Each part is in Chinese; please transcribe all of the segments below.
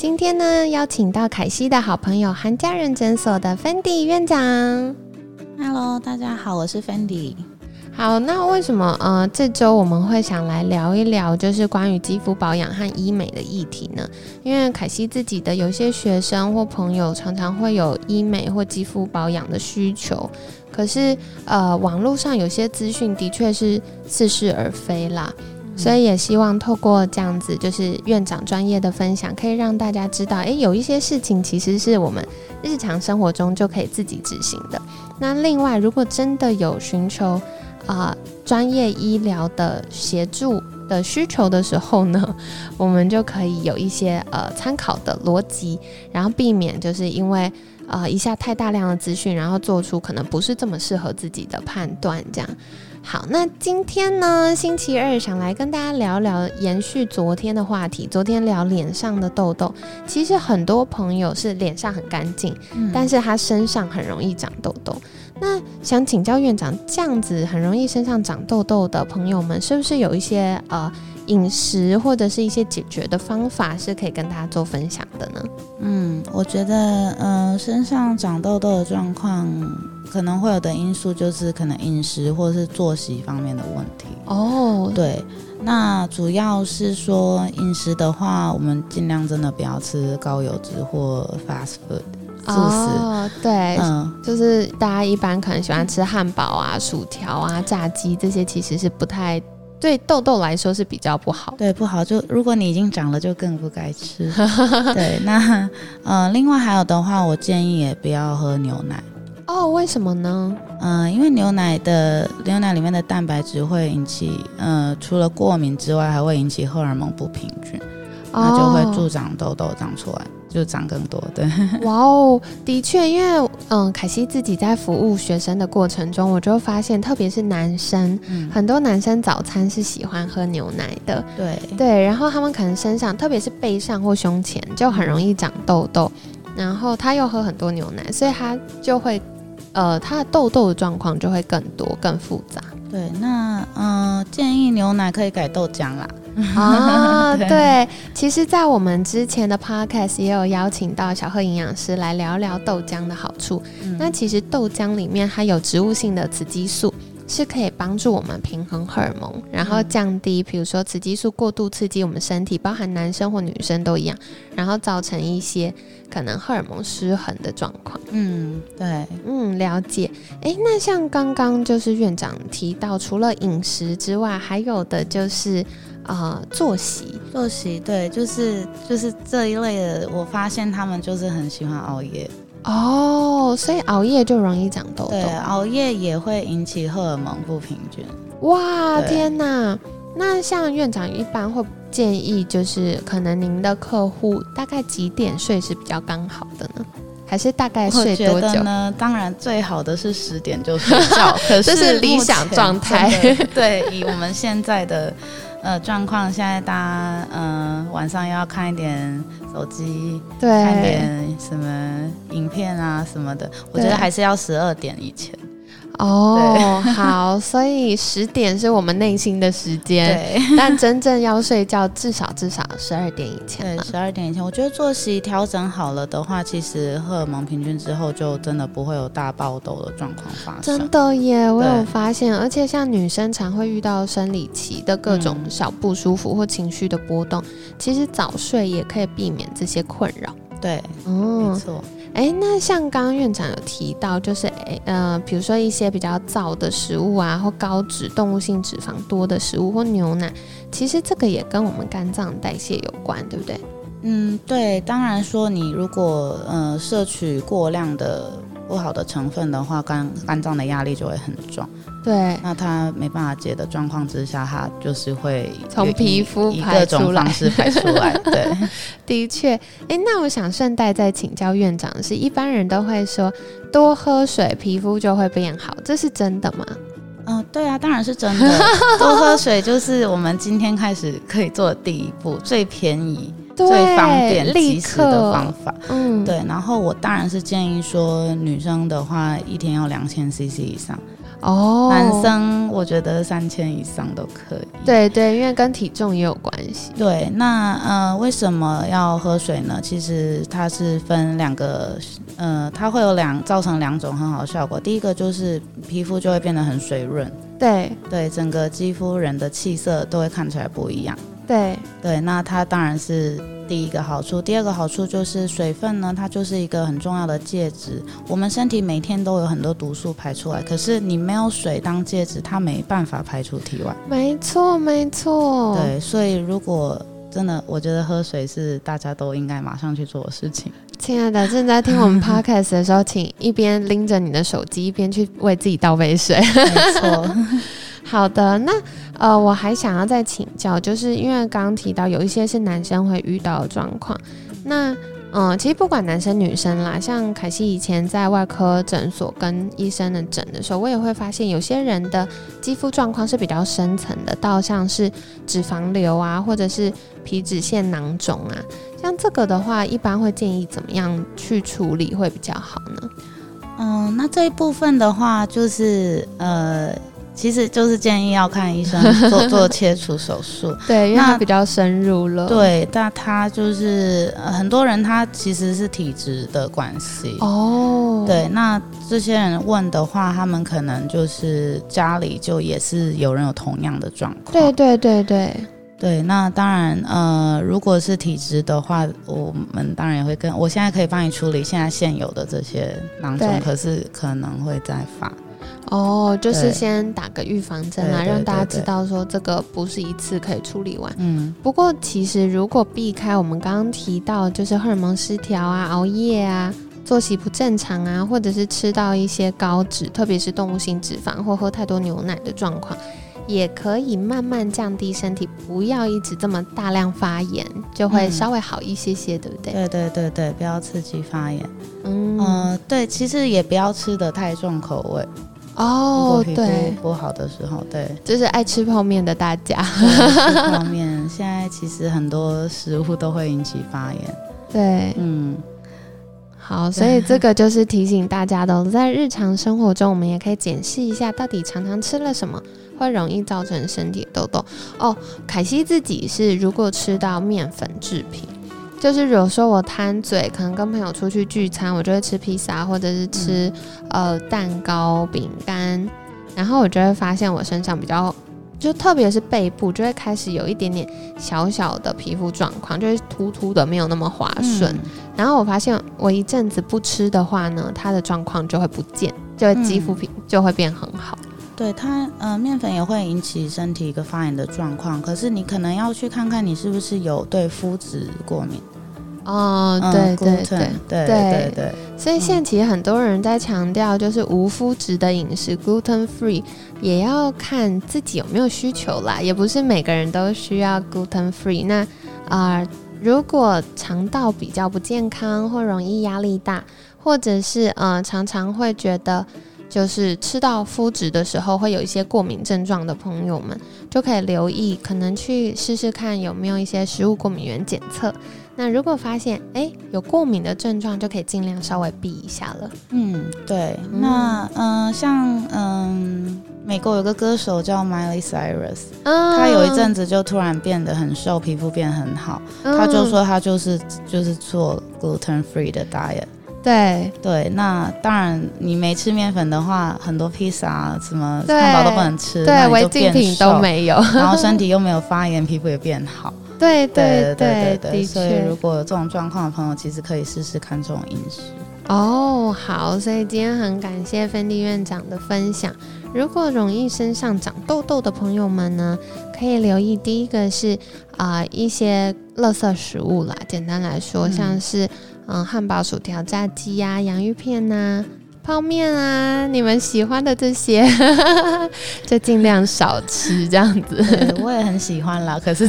今天呢，邀请到凯西的好朋友韩家人诊所的 Fendi 院长。Hello，大家好，我是 Fendi。好，那为什么呃这周我们会想来聊一聊，就是关于肌肤保养和医美的议题呢？因为凯西自己的有些学生或朋友常常会有医美或肌肤保养的需求，可是呃网络上有些资讯的确是似是而非啦。所以也希望透过这样子，就是院长专业的分享，可以让大家知道，诶，有一些事情其实是我们日常生活中就可以自己执行的。那另外，如果真的有寻求啊专业医疗的协助的需求的时候呢，我们就可以有一些呃参考的逻辑，然后避免就是因为呃一下太大量的资讯，然后做出可能不是这么适合自己的判断，这样。好，那今天呢，星期二想来跟大家聊聊延续昨天的话题。昨天聊脸上的痘痘，其实很多朋友是脸上很干净，嗯但是他身上很容易长痘痘。那想请教院长，这样子很容易身上长痘痘的朋友们，是不是有一些呃饮食或者是一些解决的方法，是可以跟大家做分享的呢？嗯，我觉得，呃，身上长痘痘的状况可能会有的因素就是可能饮食或是作息方面的问题。哦，对，那主要是说饮食的话，我们尽量真的不要吃高油脂或 fast food 素食。哦，对，嗯，就是大家一般可能喜欢吃汉堡啊、薯条啊、炸鸡这些，其实是不太对痘痘来说是比较不好。对，不好。就如果你已经长了，就更不该吃。对，那 呃，另外还有的话，我建议也不要喝牛奶。哦，为什么呢？嗯、因为牛奶的牛奶里面的蛋白质会引起，呃，除了过敏之外，还会引起荷尔蒙不平均，那就会助长痘痘长出来，就长更多。对，哇哦，的确，因为嗯，凯西自己在服务学生的过程中，我就发现，特别是男生，嗯，很多男生早餐是喜欢喝牛奶的，对，对，然后他们可能身上，特别是背上或胸前，就很容易长痘痘，然后他又喝很多牛奶，所以他就会，呃，他的痘痘的状况就会更多、更复杂。对。那嗯、呃建议牛奶可以改豆浆啦。啊，对对，其实，在我们之前的 podcast 也有邀请到小贺营养师来聊聊豆浆的好处。嗯那其实豆浆里面它有植物性的雌激素，是可以帮助我们平衡荷尔蒙，然后降低，比如说雌激素过度刺激我们身体，包含男生或女生都一样，然后造成一些可能荷尔蒙失衡的状况。嗯，对，嗯，了解。诶，那像刚刚就是院长提到，除了饮食之外，还有的就是呃作息。作息对，就是就是这一类的，我发现他们就是很喜欢熬夜。哦，所以熬夜就容易长痘痘对，熬夜也会引起荷尔蒙不平均。哇，天哪！那像院长一般会建议，就是可能您的客户大概几点睡是比较刚好的呢？还是大概睡多久？呢，当然最好的是十点就睡觉，可这是理想状态对，以我们现在的呃状况，现在大家嗯、呃晚上要看一点手机，看对，点什么影片啊什么的，我觉得还是要十二点以前。哦，好，所以十点是我们内心的时间，但真正要睡觉至少至少十二点以前对，十二点以前，我觉得作息调整好了的话，其实荷尔蒙平均之后，就真的不会有大爆痘的状况发生。真的耶，我有发现，而且像女生常会遇到生理期的各种嗯小不舒服或情绪的波动，其实早睡也可以避免这些困扰。对，没哦，错。哎，那像刚刚院长有提到，就是哎呃，比如说一些比较燥的食物啊，或高脂动物性脂肪多的食物或牛奶，其实这个也跟我们肝脏代谢有关，对不对？嗯，对，当然说你如果呃摄取过量的不好的成分的话，肝肝脏的压力就会很重。对，那它没办法解的状况之下，它就是会从皮肤以各种方式排出来。对，的确。哎，那我想顺带再请教院长的是，一般人都会说多喝水皮肤就会变好，这是真的吗？嗯，对啊，当然是真的。多喝水就是我们今天开始可以做的第一步，最便宜。最方便、及时的方法，嗯，对。然后我当然是建议说，女生的话一天要两千 CC 以上，哦，男生我觉得三千以上都可以。对对，因为跟体重也有关系。对，那呃，为什么要喝水呢？其实它是分两个，呃，它会有两造成两种很好的效果。第一个就是皮肤就会变得很水润，对对，整个肌肤人的气色都会看起来不一样。对对，那它当然是第一个好处。第二个好处就是水分呢，它就是一个很重要的介质。我们身体每天都有很多毒素排出来，可是你没有水当介质，它没办法排出体外。没错，没错。对，所以如果真的，我觉得喝水是大家都应该马上去做的事情。亲爱的，正在听我们 podcast 的时候，请一边拎着你的手机，一边去为自己倒杯水。没错。好的，那呃，我还想要再请教，就是因为刚刚提到有一些是男生会遇到的状况，那嗯，其实不管男生女生啦，像凯西以前在外科诊所跟医生的诊的时候，我也会发现有些人的肌肤状况是比较深层的，到像是脂肪瘤啊，或者是皮脂腺囊肿啊，像这个的话，一般会建议怎么样去处理会比较好呢？嗯，那这一部分的话，就是呃。其实就是建议要看医生 做做切除手术，对，因为比较深入了。对，但他就是很多人他其实是体质的关系哦。对，那这些人问的话，他们可能就是家里就也是有人有同样的状况。对对对对对，那当然呃，如果是体质的话，我们当然也会跟我现在可以帮你处理现在现有的这些囊肿，可是可能会再发。哦，就是先打个预防针啊，让大家知道说这个不是一次可以处理完。嗯，不过其实如果避开我们刚刚提到，就是荷尔蒙失调啊、熬夜啊、作息不正常啊，或者是吃到一些高脂，特别是动物性脂肪或喝太多牛奶的状况，也可以慢慢降低身体，不要一直这么大量发炎，就会稍微好一些些，对不对？对对对对，不要刺激发炎。嗯，对，其实也不要吃的太重口味。哦，对，不好的时候，对，就是爱吃泡面的大家。泡面现在其实很多食物都会引起发炎。对，嗯，好，所以这个就是提醒大家的，在日常生活中，我们也可以检视一下，到底常常吃了什么会容易造成身体痘痘。哦，凯西自己是如果吃到面粉制品。就是有时候我贪嘴，可能跟朋友出去聚餐，我就会吃披萨或者是吃呃蛋糕、饼干，然后我就会发现我身上比较，就特别是背部就会开始有一点点小小的皮肤状况，就是突突的，没有那么滑顺。然后我发现我一阵子不吃的话呢，它的状况就会不见，就会肌肤皮就会变很好。对它，呃，面粉也会引起身体一个发炎的状况，可是你可能要去看看你是不是有对麸质过敏。哦，对对对对对对，所以现在其实很多人在强调，就是无麸质的饮食，gluten free，也要看自己有没有需求啦，也不是每个人都需要 gluten free。那啊，如果肠道比较不健康，或容易压力大，或者是呃常常会觉得。就是吃到麸质的时候会有一些过敏症状的朋友们，就可以留意，可能去试试看有没有一些食物过敏原检测。那如果发现哎有过敏的症状，就可以尽量稍微避一下了。嗯，对。那嗯，像嗯，美国有个歌手叫 Miley Cyrus，他有一阵子就突然变得很瘦，皮肤变很好。他就说他就是就是做 gluten free 的 diet。对对，那当然，你没吃面粉的话，很多披萨、什么汉堡都不能吃，对，违禁品都没有，然后身体又没有发炎，皮肤也变好。对对对对对，所以如果有这种状况的朋友，其实可以试试看这种饮食。哦，好，所以今天很感谢芬迪院长的分享。如果容易身上长痘痘的朋友们呢，可以留意第一个是啊一些垃圾食物啦，简单来说，像是。嗯，汉堡、薯条、炸鸡呀、洋芋片呐，泡面啊，你们喜欢的这些，就尽量少吃这样子。我也很喜欢啦，可是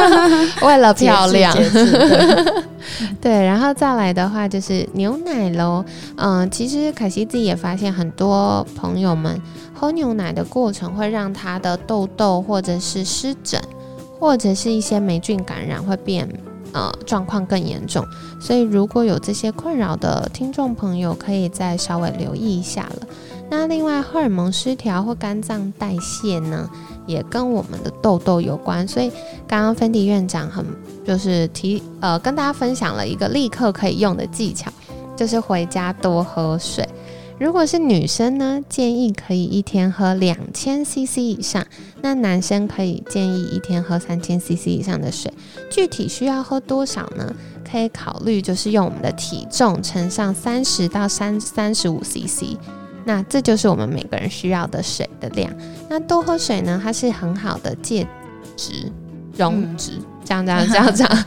为了漂亮。对，然后再来的话就是牛奶喽。嗯，其实凯西自己也发现，很多朋友们喝牛奶的过程会让他的痘痘或者是湿疹，或者是一些霉菌感染会变。呃，状况更严重，所以如果有这些困扰的听众朋友，可以再稍微留意一下了。那另外，荷尔蒙失调或肝脏代谢呢，也跟我们的痘痘有关。所以刚刚芬迪院长很就是提呃，跟大家分享了一个立刻可以用的技巧，就是回家多喝水。如果是女生呢，建议可以一天喝两千 CC 以上；那男生可以建议一天喝三千 CC 以上的水。具体需要喝多少呢？可以考虑就是用我们的体重乘上三十到三三十五 CC，那这就是我们每个人需要的水的量。那多喝水呢，它是很好的介质溶脂。这样这样这样这样，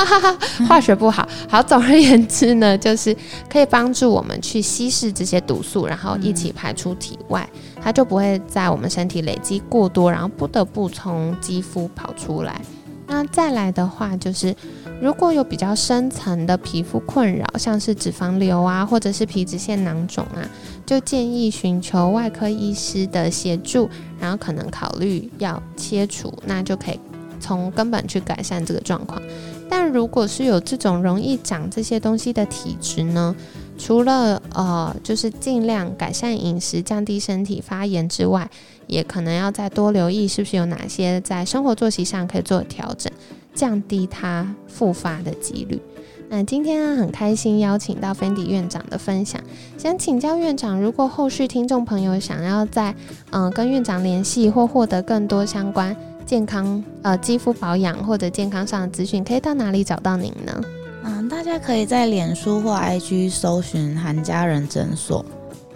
化学不好。好，总而言之呢，就是可以帮助我们去稀释这些毒素，然后一起排出体外，它就不会在我们身体累积过多，然后不得不从肌肤跑出来。那再来的话，就是如果有比较深层的皮肤困扰，像是脂肪瘤啊，或者是皮脂腺囊肿啊，就建议寻求外科医师的协助，然后可能考虑要切除，那就可以。从根本去改善这个状况，但如果是有这种容易长这些东西的体质呢？除了呃，就是尽量改善饮食，降低身体发炎之外，也可能要再多留意是不是有哪些在生活作息上可以做调整，降低它复发的几率。那今天呢，很开心邀请到芬迪院长的分享，想请教院长，如果后续听众朋友想要在嗯跟院长联系或获得更多相关。健康呃，肌肤保养或者健康上的资讯，可以到哪里找到您呢？嗯，大家可以在脸书或 IG 搜寻韩家人诊所。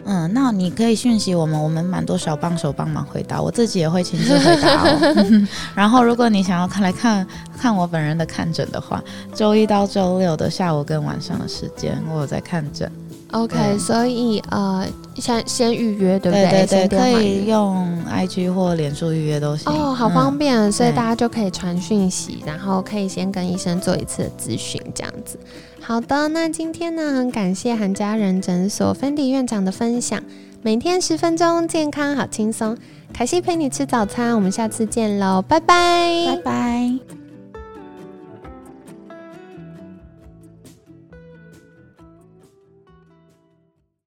嗯，那你可以讯息我们，我们蛮多小帮手帮忙回答，我自己也会亲自回答哦。然后，如果你想要看来看看我本人的看诊的话，周一到周六的下午跟晚上的时间，我有在看诊。OK，所以呃，先先预约，对不对？对对对，可以用 IG 或脸书预约都行。哦，好方便，所以大家就可以传讯息，然后可以先跟医生做一次咨询，这样子。好的，那今天呢，很感谢韩家人诊所芬迪院长的分享，每天十分钟，健康好轻松。凯西陪你吃早餐，我们下次见喽，拜拜，拜拜。